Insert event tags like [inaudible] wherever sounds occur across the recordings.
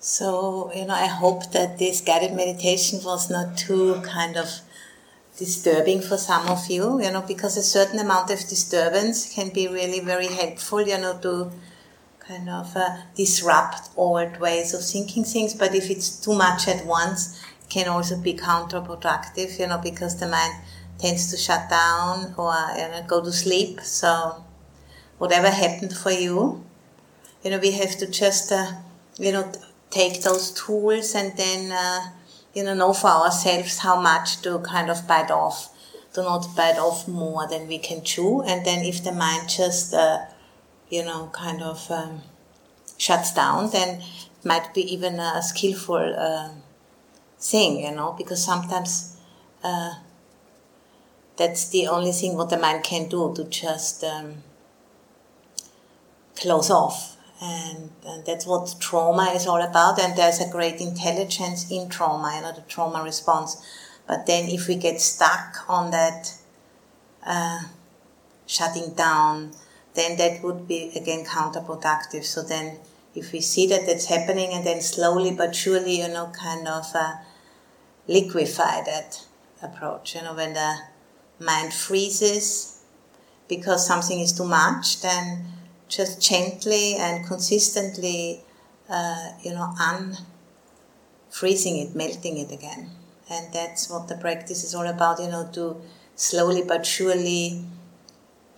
So, you know, I hope that this guided meditation was not too kind of disturbing for some of you, you know, because a certain amount of disturbance can be really very helpful, you know, to kind of uh, disrupt old ways of thinking things. But if it's too much at once, it can also be counterproductive, you know, because the mind tends to shut down or you know, go to sleep. So, whatever happened for you, you know, we have to just, uh, you know, take those tools and then. Uh, you know, know for ourselves how much to kind of bite off, to not bite off more than we can chew. And then if the mind just, uh, you know, kind of um, shuts down, then might be even a skillful uh, thing, you know, because sometimes uh, that's the only thing what the mind can do to just um, close off and, and, that's what trauma is all about and there's a great intelligence in trauma you know the trauma response. But then if we get stuck on that uh, shutting down then that would be again counterproductive. So then if we see that that's happening and then slowly but surely you know kind of uh, liquefy that approach you know when the mind freezes because something is too much then just gently and consistently, uh, you know, unfreezing it, melting it again. And that's what the practice is all about, you know, to slowly but surely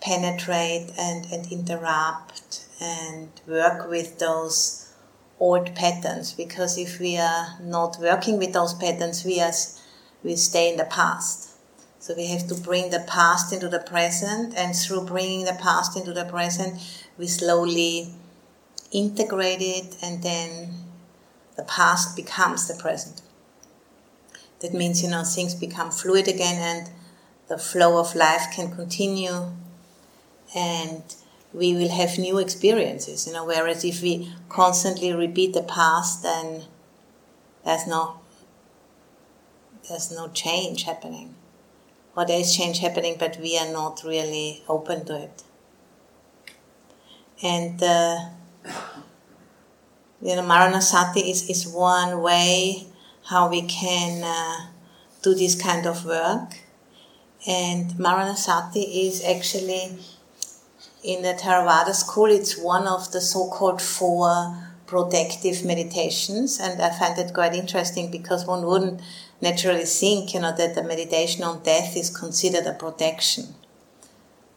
penetrate and, and interrupt and work with those old patterns. Because if we are not working with those patterns, we, are, we stay in the past. So we have to bring the past into the present, and through bringing the past into the present, we slowly integrate it, and then the past becomes the present. That means, you know, things become fluid again, and the flow of life can continue, and we will have new experiences, you know. Whereas if we constantly repeat the past, then there's no there's no change happening. Or there is change happening, but we are not really open to it and uh, you know Maranasati is, is one way how we can uh, do this kind of work. And Maranasati is actually in the Theravada school it's one of the so-called four protective meditations. And I find it quite interesting because one wouldn't naturally think you know that the meditation on death is considered a protection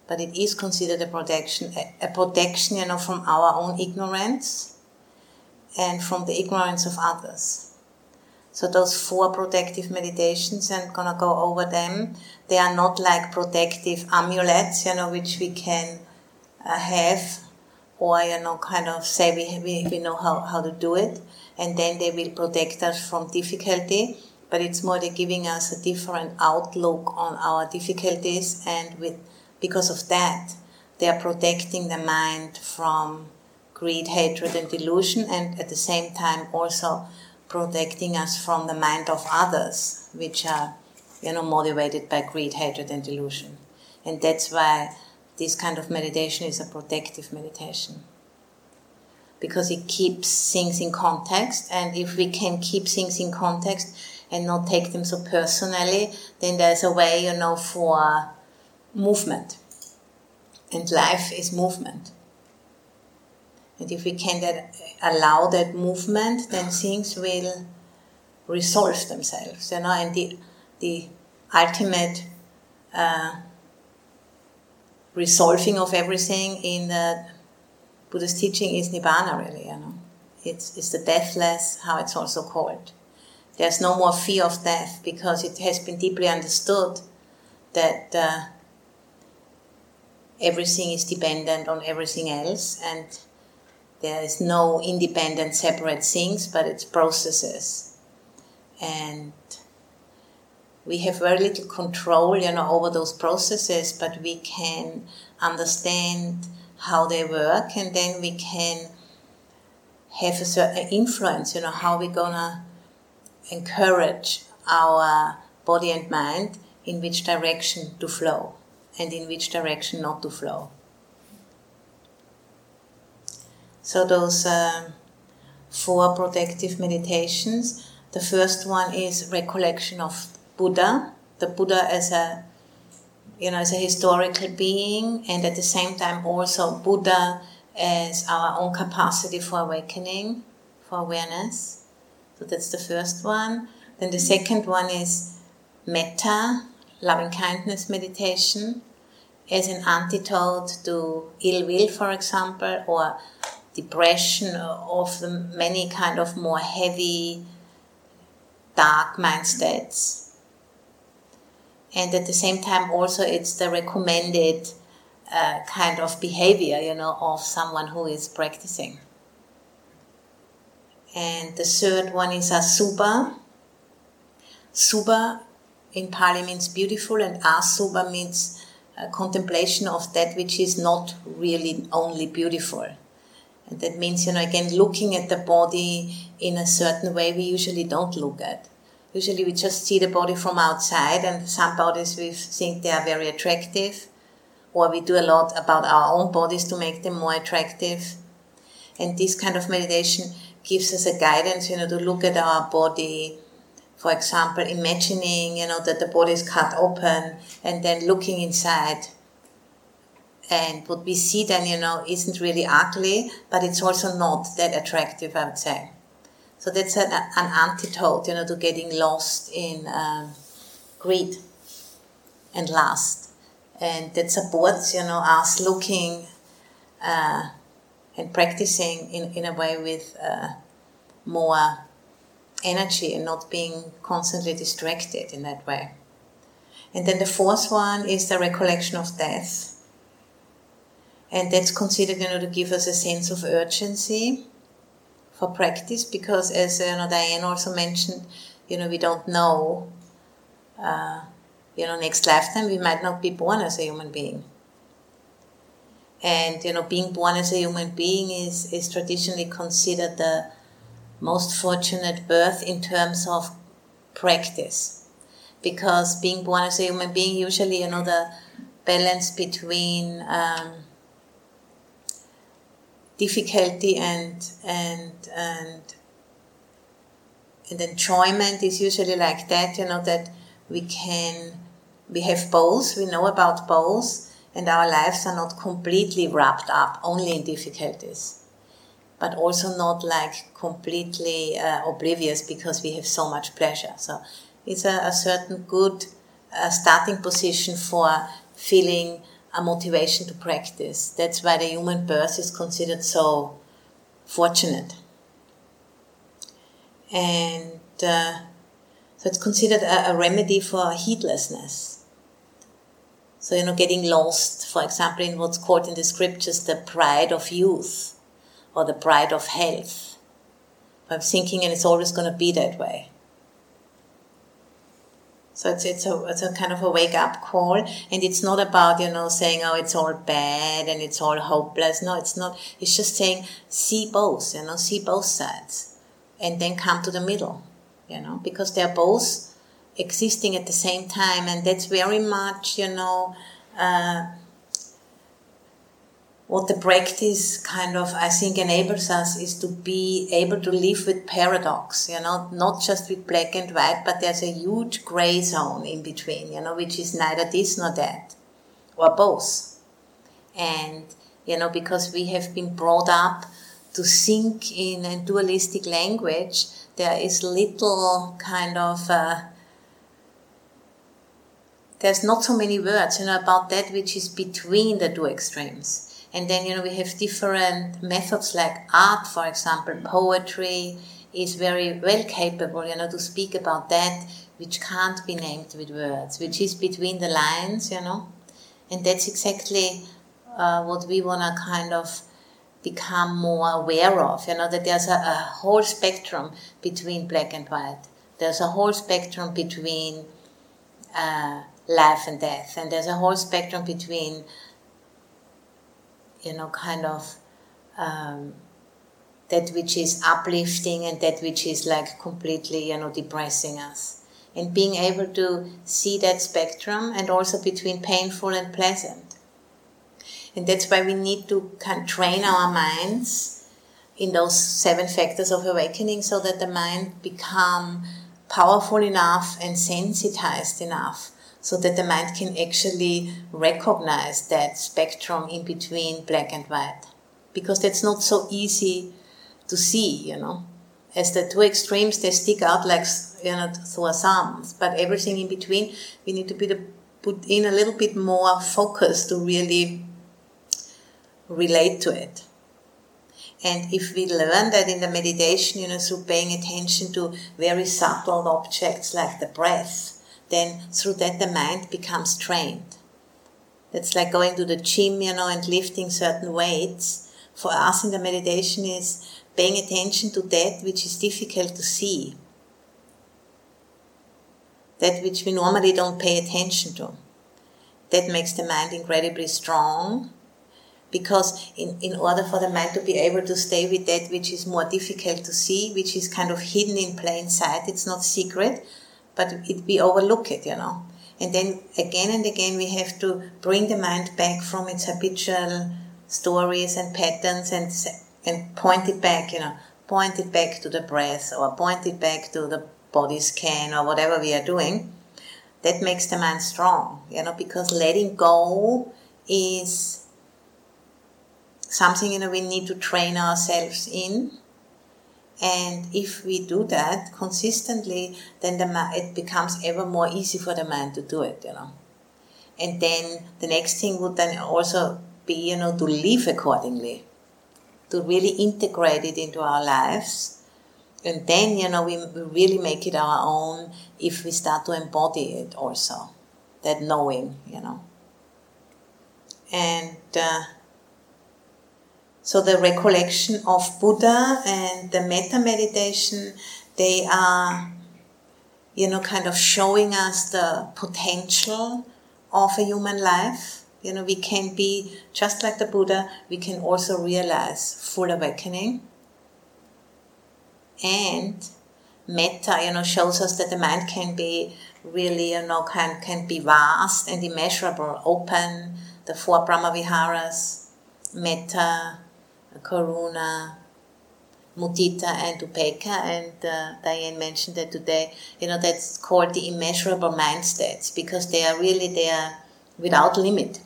but it is considered a protection, a, protection, you know, from our own ignorance and from the ignorance of others. So those four protective meditations, I'm gonna go over them. They are not like protective amulets, you know, which we can uh, have, or you know, kind of say we we, we know how, how to do it, and then they will protect us from difficulty. But it's more they're giving us a different outlook on our difficulties, and with because of that, they are protecting the mind from greed, hatred, and delusion, and at the same time also protecting us from the mind of others, which are, you know, motivated by greed, hatred, and delusion. And that's why this kind of meditation is a protective meditation. Because it keeps things in context, and if we can keep things in context and not take them so personally, then there's a way, you know, for movement. And life is movement. And if we can that, allow that movement, then things will resolve themselves. You know, and the, the ultimate uh, resolving of everything in the Buddha's teaching is Nibbana, really. You know, it's, it's the deathless, how it's also called. There's no more fear of death because it has been deeply understood that uh, everything is dependent on everything else and there is no independent separate things but it's processes. And we have very little control you know over those processes but we can understand how they work and then we can have a certain influence you know how we're gonna encourage our body and mind in which direction to flow and in which direction not to flow. So, those uh, four protective meditations. The first one is recollection of Buddha, the Buddha as a you know as a historical being, and at the same time also Buddha as our own capacity for awakening, for awareness. So that's the first one. Then the second one is metta, loving kindness meditation, as an antidote to ill will, for example, or depression of the many kind of more heavy, dark mind states. And at the same time, also it's the recommended uh, kind of behavior, you know, of someone who is practicing. And the third one is Asubha. Subha in Pali means beautiful, and Asubha means uh, contemplation of that which is not really only beautiful. And that means, you know, again, looking at the body in a certain way we usually don't look at. Usually we just see the body from outside, and some bodies we think they are very attractive, or we do a lot about our own bodies to make them more attractive. And this kind of meditation gives us a guidance, you know, to look at our body. For example, imagining, you know, that the body is cut open and then looking inside and what we see then, you know, isn't really ugly, but it's also not that attractive, I would say. So that's an, an antidote, you know, to getting lost in um, greed and lust. And that supports, you know, us looking uh, and practicing in, in a way with uh, more energy and not being constantly distracted in that way. And then the fourth one is the recollection of death and that's considered you know to give us a sense of urgency for practice because as you know Diane also mentioned you know we don't know uh, you know next lifetime we might not be born as a human being and you know being born as a human being is is traditionally considered the most fortunate birth in terms of practice. Because being born as a human being usually you know the balance between um, difficulty and and and and enjoyment is usually like that you know that we can we have both we know about both and our lives are not completely wrapped up only in difficulties but also not like completely uh, oblivious because we have so much pleasure so it's a, a certain good uh, starting position for feeling a motivation to practice. That's why the human birth is considered so fortunate. And uh, so it's considered a, a, remedy for heedlessness. So, you know, getting lost, for example, in what's called in the scriptures the pride of youth or the pride of health. I'm thinking, and it's always going to be that way. So it's it's a it's a kind of a wake up call, and it's not about you know saying oh it's all bad and it's all hopeless. No, it's not. It's just saying see both, you know, see both sides, and then come to the middle, you know, because they're both existing at the same time, and that's very much you know. Uh, what the practice kind of I think enables us is to be able to live with paradox, you know, not just with black and white, but there's a huge gray zone in between, you know, which is neither this nor that, or both. And, you know, because we have been brought up to think in a dualistic language, there is little kind of uh, there's not so many words, you know, about that which is between the two extremes. And then, you know, we have different methods like art, for example, poetry is very well capable, you know, to speak about that which can't be named with words, which is between the lines, you know. And that's exactly uh, what we want to kind of become more aware of, you know, that there's a, a whole spectrum between black and white. There's a whole spectrum between uh, life and death, and there's a whole spectrum between you know, kind of um, that which is uplifting and that which is like completely, you know, depressing us. And being able to see that spectrum and also between painful and pleasant. And that's why we need to train our minds in those seven factors of awakening so that the mind become powerful enough and sensitized enough so that the mind can actually recognize that spectrum in between black and white. Because that's not so easy to see you know. As the two extremes they stick out like you know through thumbs. But everything in between we need to be the, put in a little bit more focus to really relate to it. And if we learn that in the meditation, you know, through paying attention to very subtle objects like the breath, then through that the mind becomes trained. That's like going to the gym, you know, and lifting certain weights. For us in the meditation is paying attention to that which is difficult to see. That which we normally don't pay attention to. That makes the mind incredibly strong because in, in order for the mind to be able to stay with that which is more difficult to see, which is kind of hidden in plain sight, it's not secret, but it, we overlook it, you know. And then again and again we have to bring the mind back from its habitual stories and patterns and, and point it back, you know, point it back to the breath or point it back to the body scan or whatever we are doing. That makes the mind strong, you know, because letting go is something you know we need to train ourselves in and if we do that consistently then the it becomes ever more easy for the mind to do it you know. And then the next thing would then also be you know to live accordingly to really integrate it into our lives. And then you know we, we really make it our own if we start to embody it also that knowing you know. And uh, so the recollection of Buddha and the metta meditation, they are, you know, kind of showing us the potential of a human life. You know, we can be just like the Buddha, we can also realize full awakening. And metta, you know, shows us that the mind can be really, you know, can, can be vast and immeasurable, open, the four Brahmaviharas, metta, Karuna, Mudita, and Upekkha. And uh, Diane mentioned that today. You know, that's called the immeasurable mind states because they are really there without limit.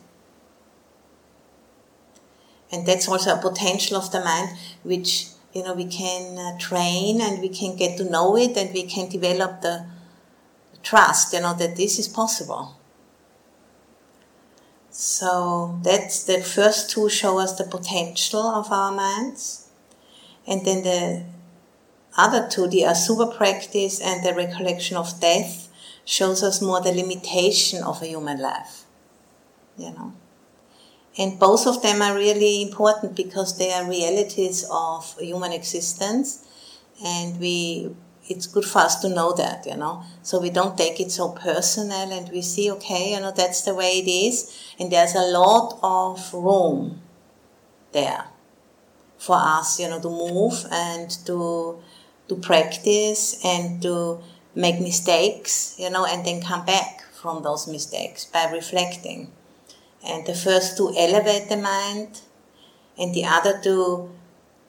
And that's also a potential of the mind which you know we can uh, train and we can get to know it and we can develop the trust you know that this is possible so that's the first two show us the potential of our minds. And then the other two, the Asubha practice and the recollection of death, shows us more the limitation of a human life. You know. And both of them are really important because they are realities of human existence and we it's good for us to know that, you know. So we don't take it so personal and we see, okay, you know, that's the way it is. And there's a lot of room there for us, you know, to move and to, to practice and to make mistakes, you know, and then come back from those mistakes by reflecting. And the first to elevate the mind and the other to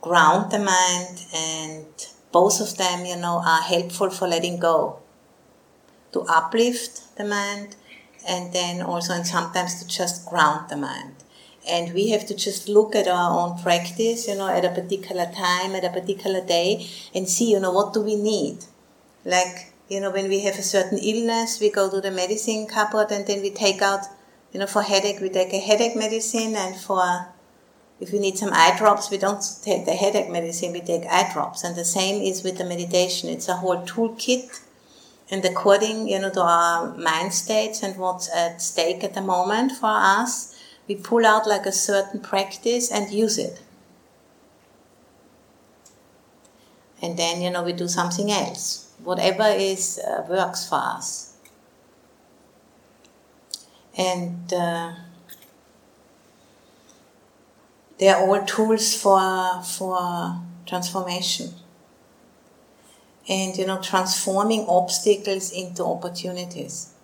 ground the mind and both of them, you know, are helpful for letting go, to uplift the mind, and then also, and sometimes to just ground the mind. And we have to just look at our own practice, you know, at a particular time, at a particular day, and see, you know, what do we need? Like, you know, when we have a certain illness, we go to the medicine cupboard and then we take out, you know, for headache, we take a headache medicine, and for if we need some eye drops, we don't take the headache medicine, we take eye drops. And the same is with the meditation. It's a whole toolkit and according, you know, to our mind states and what's at stake at the moment for us, we pull out like a certain practice and use it. And then, you know, we do something else. Whatever is uh, works for us. And uh, they are all tools for, for transformation. And, you know, transforming obstacles into opportunities.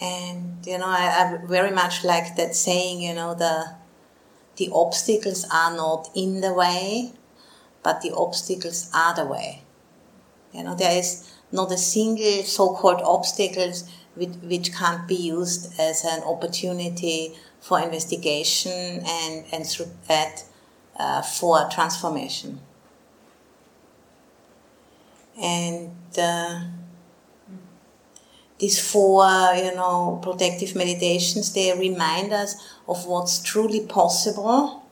And, you know, I, I very much like that saying, you know, the, the obstacles are not in the way, but the obstacles are the way. You know, there is not a single so-called obstacles which, which can't be used as an opportunity for investigation and, and through that uh, for transformation. And uh, these four, you know, protective meditations, they remind us of what's truly possible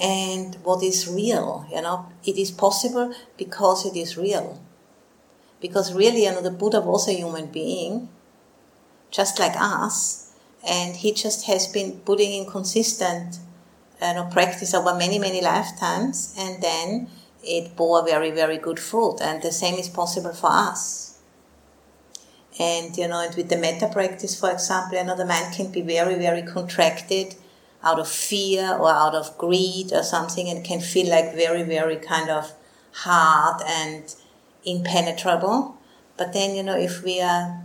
and what is real. You know, it is possible because it is real. Because really, you know, the Buddha was a human being, just like us, and he just has been putting in consistent you know, practice over many, many lifetimes, and then it bore very, very good fruit. And the same is possible for us. And you know, and with the metta practice, for example, you know, the mind can be very, very contracted out of fear or out of greed or something, and can feel like very, very kind of hard and impenetrable. But then, you know, if we are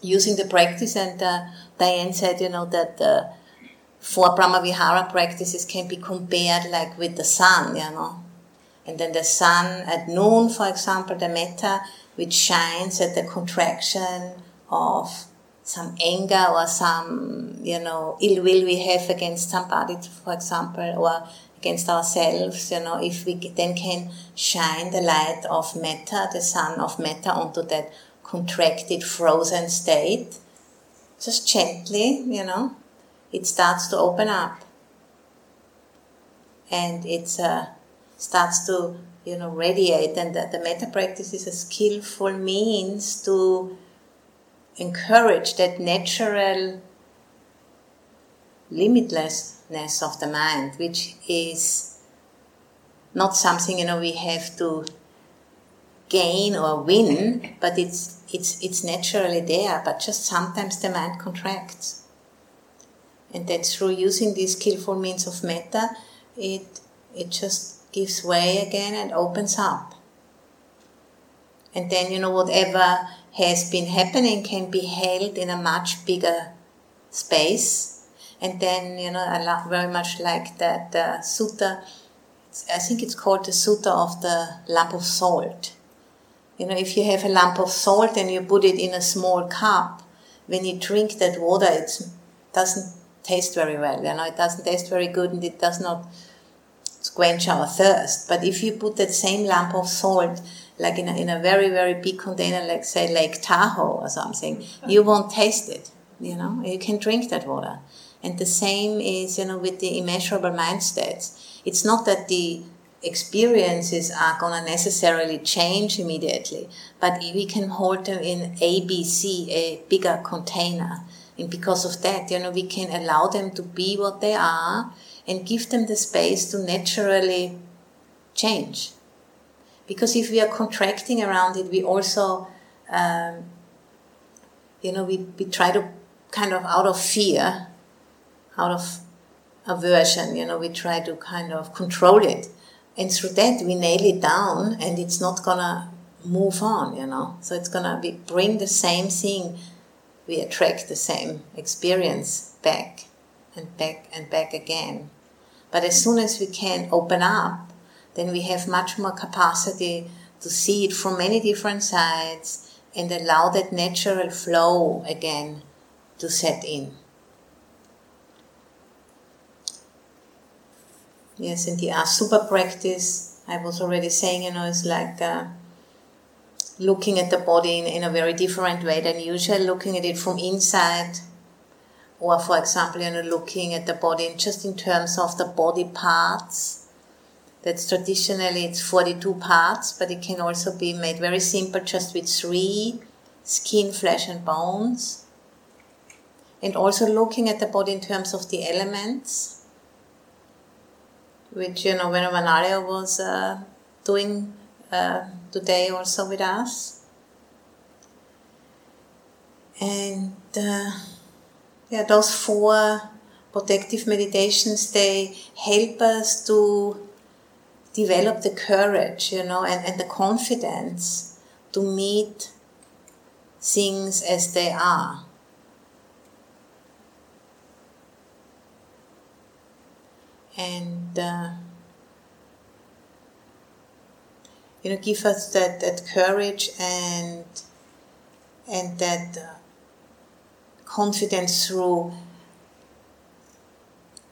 using the practice, and uh, Diane said, you know, that the four Brahmavihara practices can be compared like with the sun, you know. And then the sun at noon, for example, the metta, which shines at the contraction of some anger or some, you know, ill will we have against somebody, for example, or against ourselves, you know, if we then can shine the light of metta, the sun of metta, onto that contracted, frozen state, just gently, you know, it starts to open up. And it uh, starts to, you know, radiate. And the, the metta practice is a skillful means to encourage that natural limitlessness of the mind, which is not something you know we have to gain or win, but it's it's it's naturally there. But just sometimes the mind contracts, and then through using these skillful means of metta, it it just gives way again and opens up. And then you know whatever has been happening can be held in a much bigger space. And then, you know, I love very much like that uh, sutta, I think it's called the sutta of the lump of salt. You know, if you have a lump of salt and you put it in a small cup, when you drink that water, it doesn't taste very well. You know, it doesn't taste very good and it does not quench our thirst. But if you put that same lump of salt like in a, in a very, very big container, like say Lake Tahoe or something, you won't taste it. You know, you can drink that water. And the same is, you know, with the immeasurable mind states. It's not that the experiences are going to necessarily change immediately, but we can hold them in ABC, a bigger container. And because of that, you know, we can allow them to be what they are and give them the space to naturally change because if we are contracting around it, we also, um, you know, we, we try to kind of out of fear, out of aversion, you know, we try to kind of control it. And through that, we nail it down and it's not gonna move on, you know. So it's gonna be, bring the same thing, we attract the same experience back and back and back again. But as soon as we can open up then we have much more capacity to see it from many different sides and allow that natural flow again to set in. Yes, and the Asubha practice, I was already saying, you know, is like uh, looking at the body in, in a very different way than usual, looking at it from inside, or for example, you know, looking at the body just in terms of the body parts. That's traditionally it's 42 parts, but it can also be made very simple just with three skin, flesh, and bones. And also looking at the body in terms of the elements, which you know when Vanalia was uh, doing uh, today also with us. And uh, yeah, those four protective meditations they help us to develop the courage, you know, and, and the confidence to meet things as they are. And uh, you know give us that, that courage and and that uh, confidence through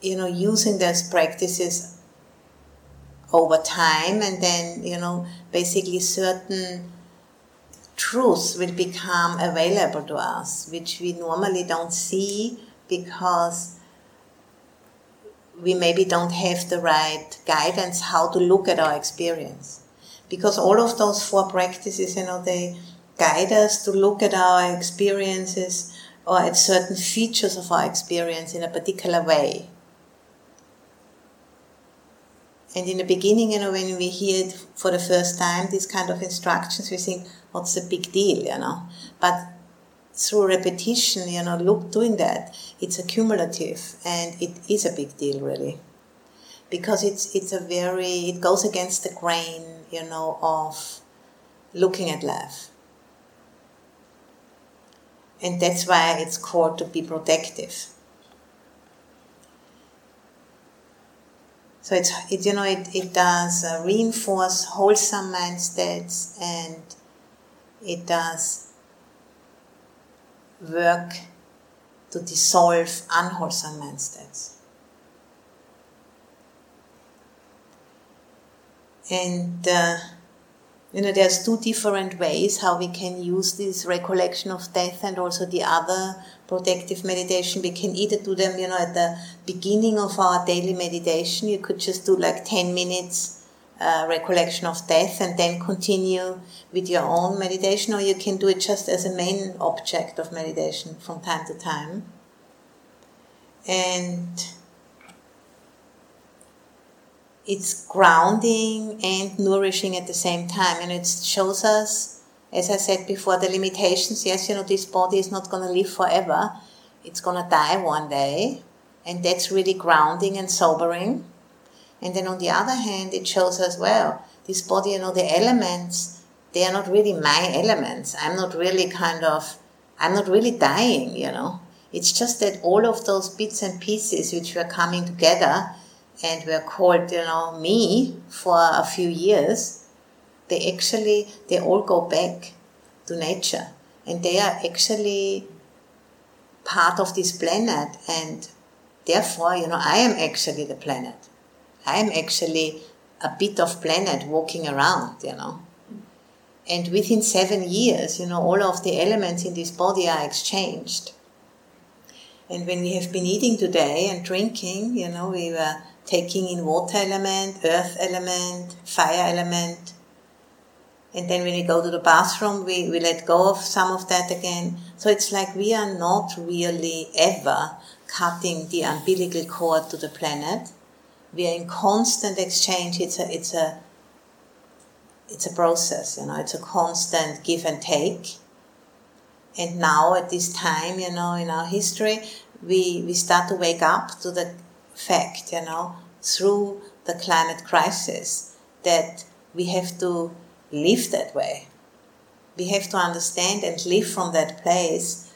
you know using those practices over time. And then you know basically certain truths will become available to us which we normally don't see because we maybe don't have the right guidance how to look at our experience. Because all of those four practices you know they guide us to look at our experiences or at certain features of our experience in a particular way. And in the beginning, you know, when we hear it for the first time, these kind of instructions, we think, what's the big deal, you know? But through repetition, you know, look, doing that, it's accumulative and it is a big deal, really. Because it's, it's a very, it goes against the grain, you know, of looking at life. And that's why it's called to be protective So it's it, you know it, it does uh, reinforce wholesome mind states and it does work to dissolve unwholesome mind states. And uh, you know, there's two different ways how we can use this recollection of death and also the other protective meditation. We can either do them, you know, at the beginning of our daily meditation. You could just do like 10 minutes uh, recollection of death and then continue with your own meditation, or you can do it just as a main object of meditation from time to time. And it's grounding and nourishing at the same time. And it shows us, as I said before, the limitations. Yes, you know, this body is not going to live forever, it's going to die one day. And that's really grounding and sobering. And then on the other hand, it shows us, well, this body, and all the elements, they are not really my elements. I'm not really kind of, I'm not really dying, you know. It's just that all of those bits and pieces which were coming together and were called, you know, me for a few years, they actually, they all go back to nature. And they are actually part of this planet. And therefore, you know, I am actually the planet. I am actually a bit of planet walking around, you know. And within seven years, you know, all of the elements in this body are exchanged. And when we have been eating today and drinking, you know, we were taking in water element, earth element, fire element. And then when we go to the bathroom, we, we let go of some of that again. So it's like we are not really ever cutting the umbilical cord to the planet. We are in constant exchange. It's a, it's a, it's a process, you know, it's a constant give and take. And now at this time, you know, in our history, we, we start to wake up to the fact, you know, through the climate crisis that we have to live that way. We have to understand and live from that place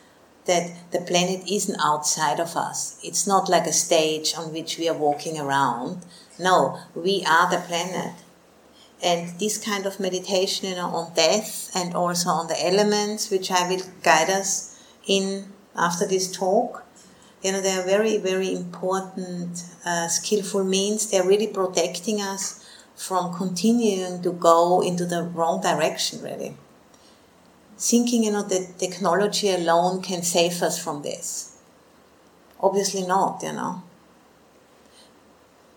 that the planet isn't outside of us. It's not like a stage on which we are walking around. No, we are the planet. And this kind of meditation you know, on death and also on the elements, which I will guide us in after this talk, you know, they are very, very important, uh, skillful means. They're really protecting us from continuing to go into the wrong direction, really. Thinking, you know, that technology alone can save us from this. Obviously not, you know.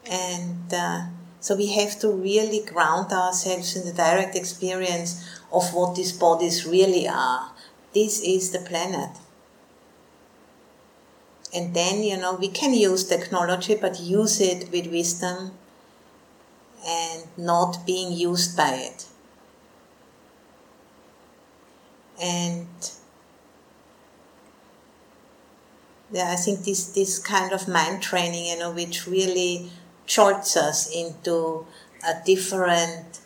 And uh, so we have to really ground ourselves in the direct experience of what these bodies really are. This is the planet and then you know we can use technology but use it with wisdom and not being used by it and yeah, I think this this kind of mind training, you know, which really jolts us into a different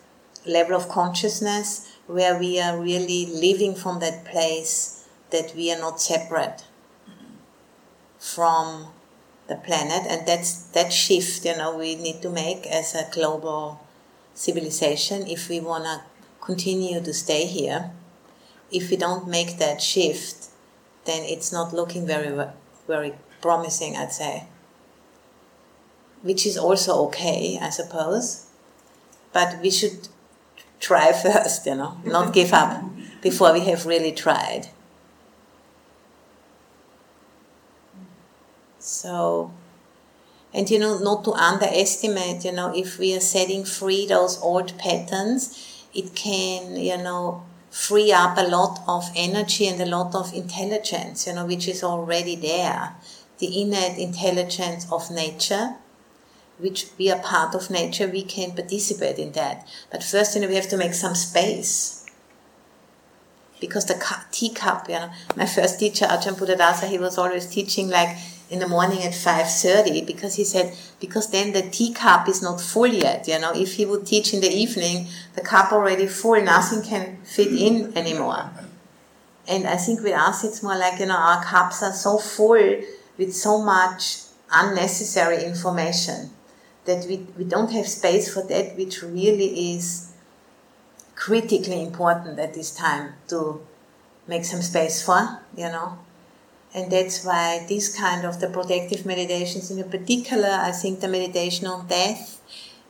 level of consciousness where we are really living from that place that we are not separate from the planet, and that's that shift. You know, we need to make as a global civilization if we want to continue to stay here. If we don't make that shift, then it's not looking very very promising, I'd say. Which is also okay, I suppose. But we should try [laughs] first, you know, not give up [laughs] before we have really tried. So, and you know, not to underestimate, you know, if we are setting free those old patterns, it can, you know, free up a lot of energy and a lot of intelligence, you know, which is already there. The innate intelligence of nature, which we are part of nature, we can participate in that. But first, you know, we have to make some space. Because the teacup, you know, my first teacher, Ajahn Buddhadasa, he was always teaching like in the morning at 5.30 because he said because then the teacup is not full yet you know. If he would teach in the evening the cup already full nothing can fit in anymore. And i think with us it's more like you know our cups are so full with so much unnecessary information that we, we don't have space for that which really is critically important at this time to make some space for you know and that's why this kind of the protective meditations in particular i think the meditation on death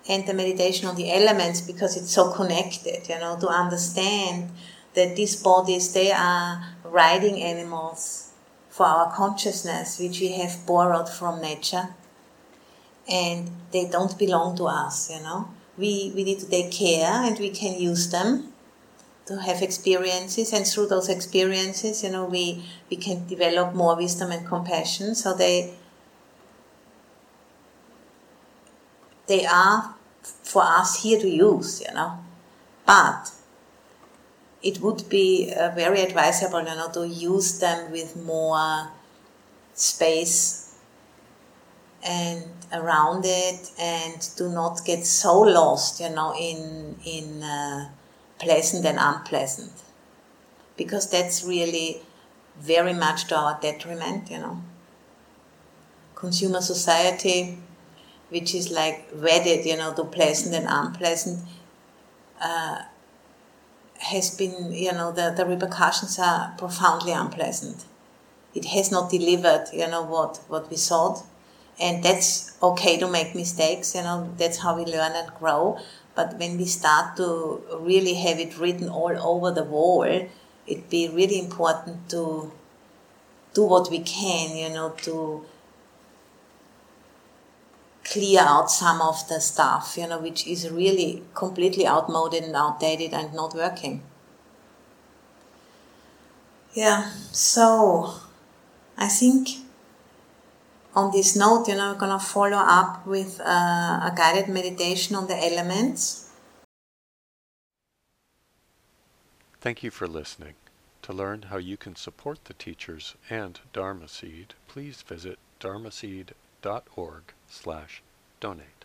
and the meditation on the elements because it's so connected you know to understand that these bodies they are riding animals for our consciousness which we have borrowed from nature. And they don't belong to us you know. We, we need to take care and we can use them to have experiences and through those experiences you know we we can develop more wisdom and compassion. So they they are for us here to use you know. But it would be uh, very advisable you know to use them with more space and around it and do not get so lost you know in in uh, pleasant and unpleasant. Because that's really very much to our detriment, you know. Consumer society, which is like wedded, you know, to pleasant and unpleasant, uh, has been, you know, the, the repercussions are profoundly unpleasant. It has not delivered, you know, what, what we thought. And that's okay to make mistakes, you know, that's how we learn and grow. But when we start to really have it written all over the wall, it'd be really important to do what we can, you know, to clear out some of the stuff, you know, which is really completely outmoded and outdated and not working. Yeah, so I think on this note, you know, we're going to follow up with uh, a guided meditation on the elements. Thank you for listening. To learn how you can support the teachers and Dharma Seed, please visit dharmaseed.org slash donate.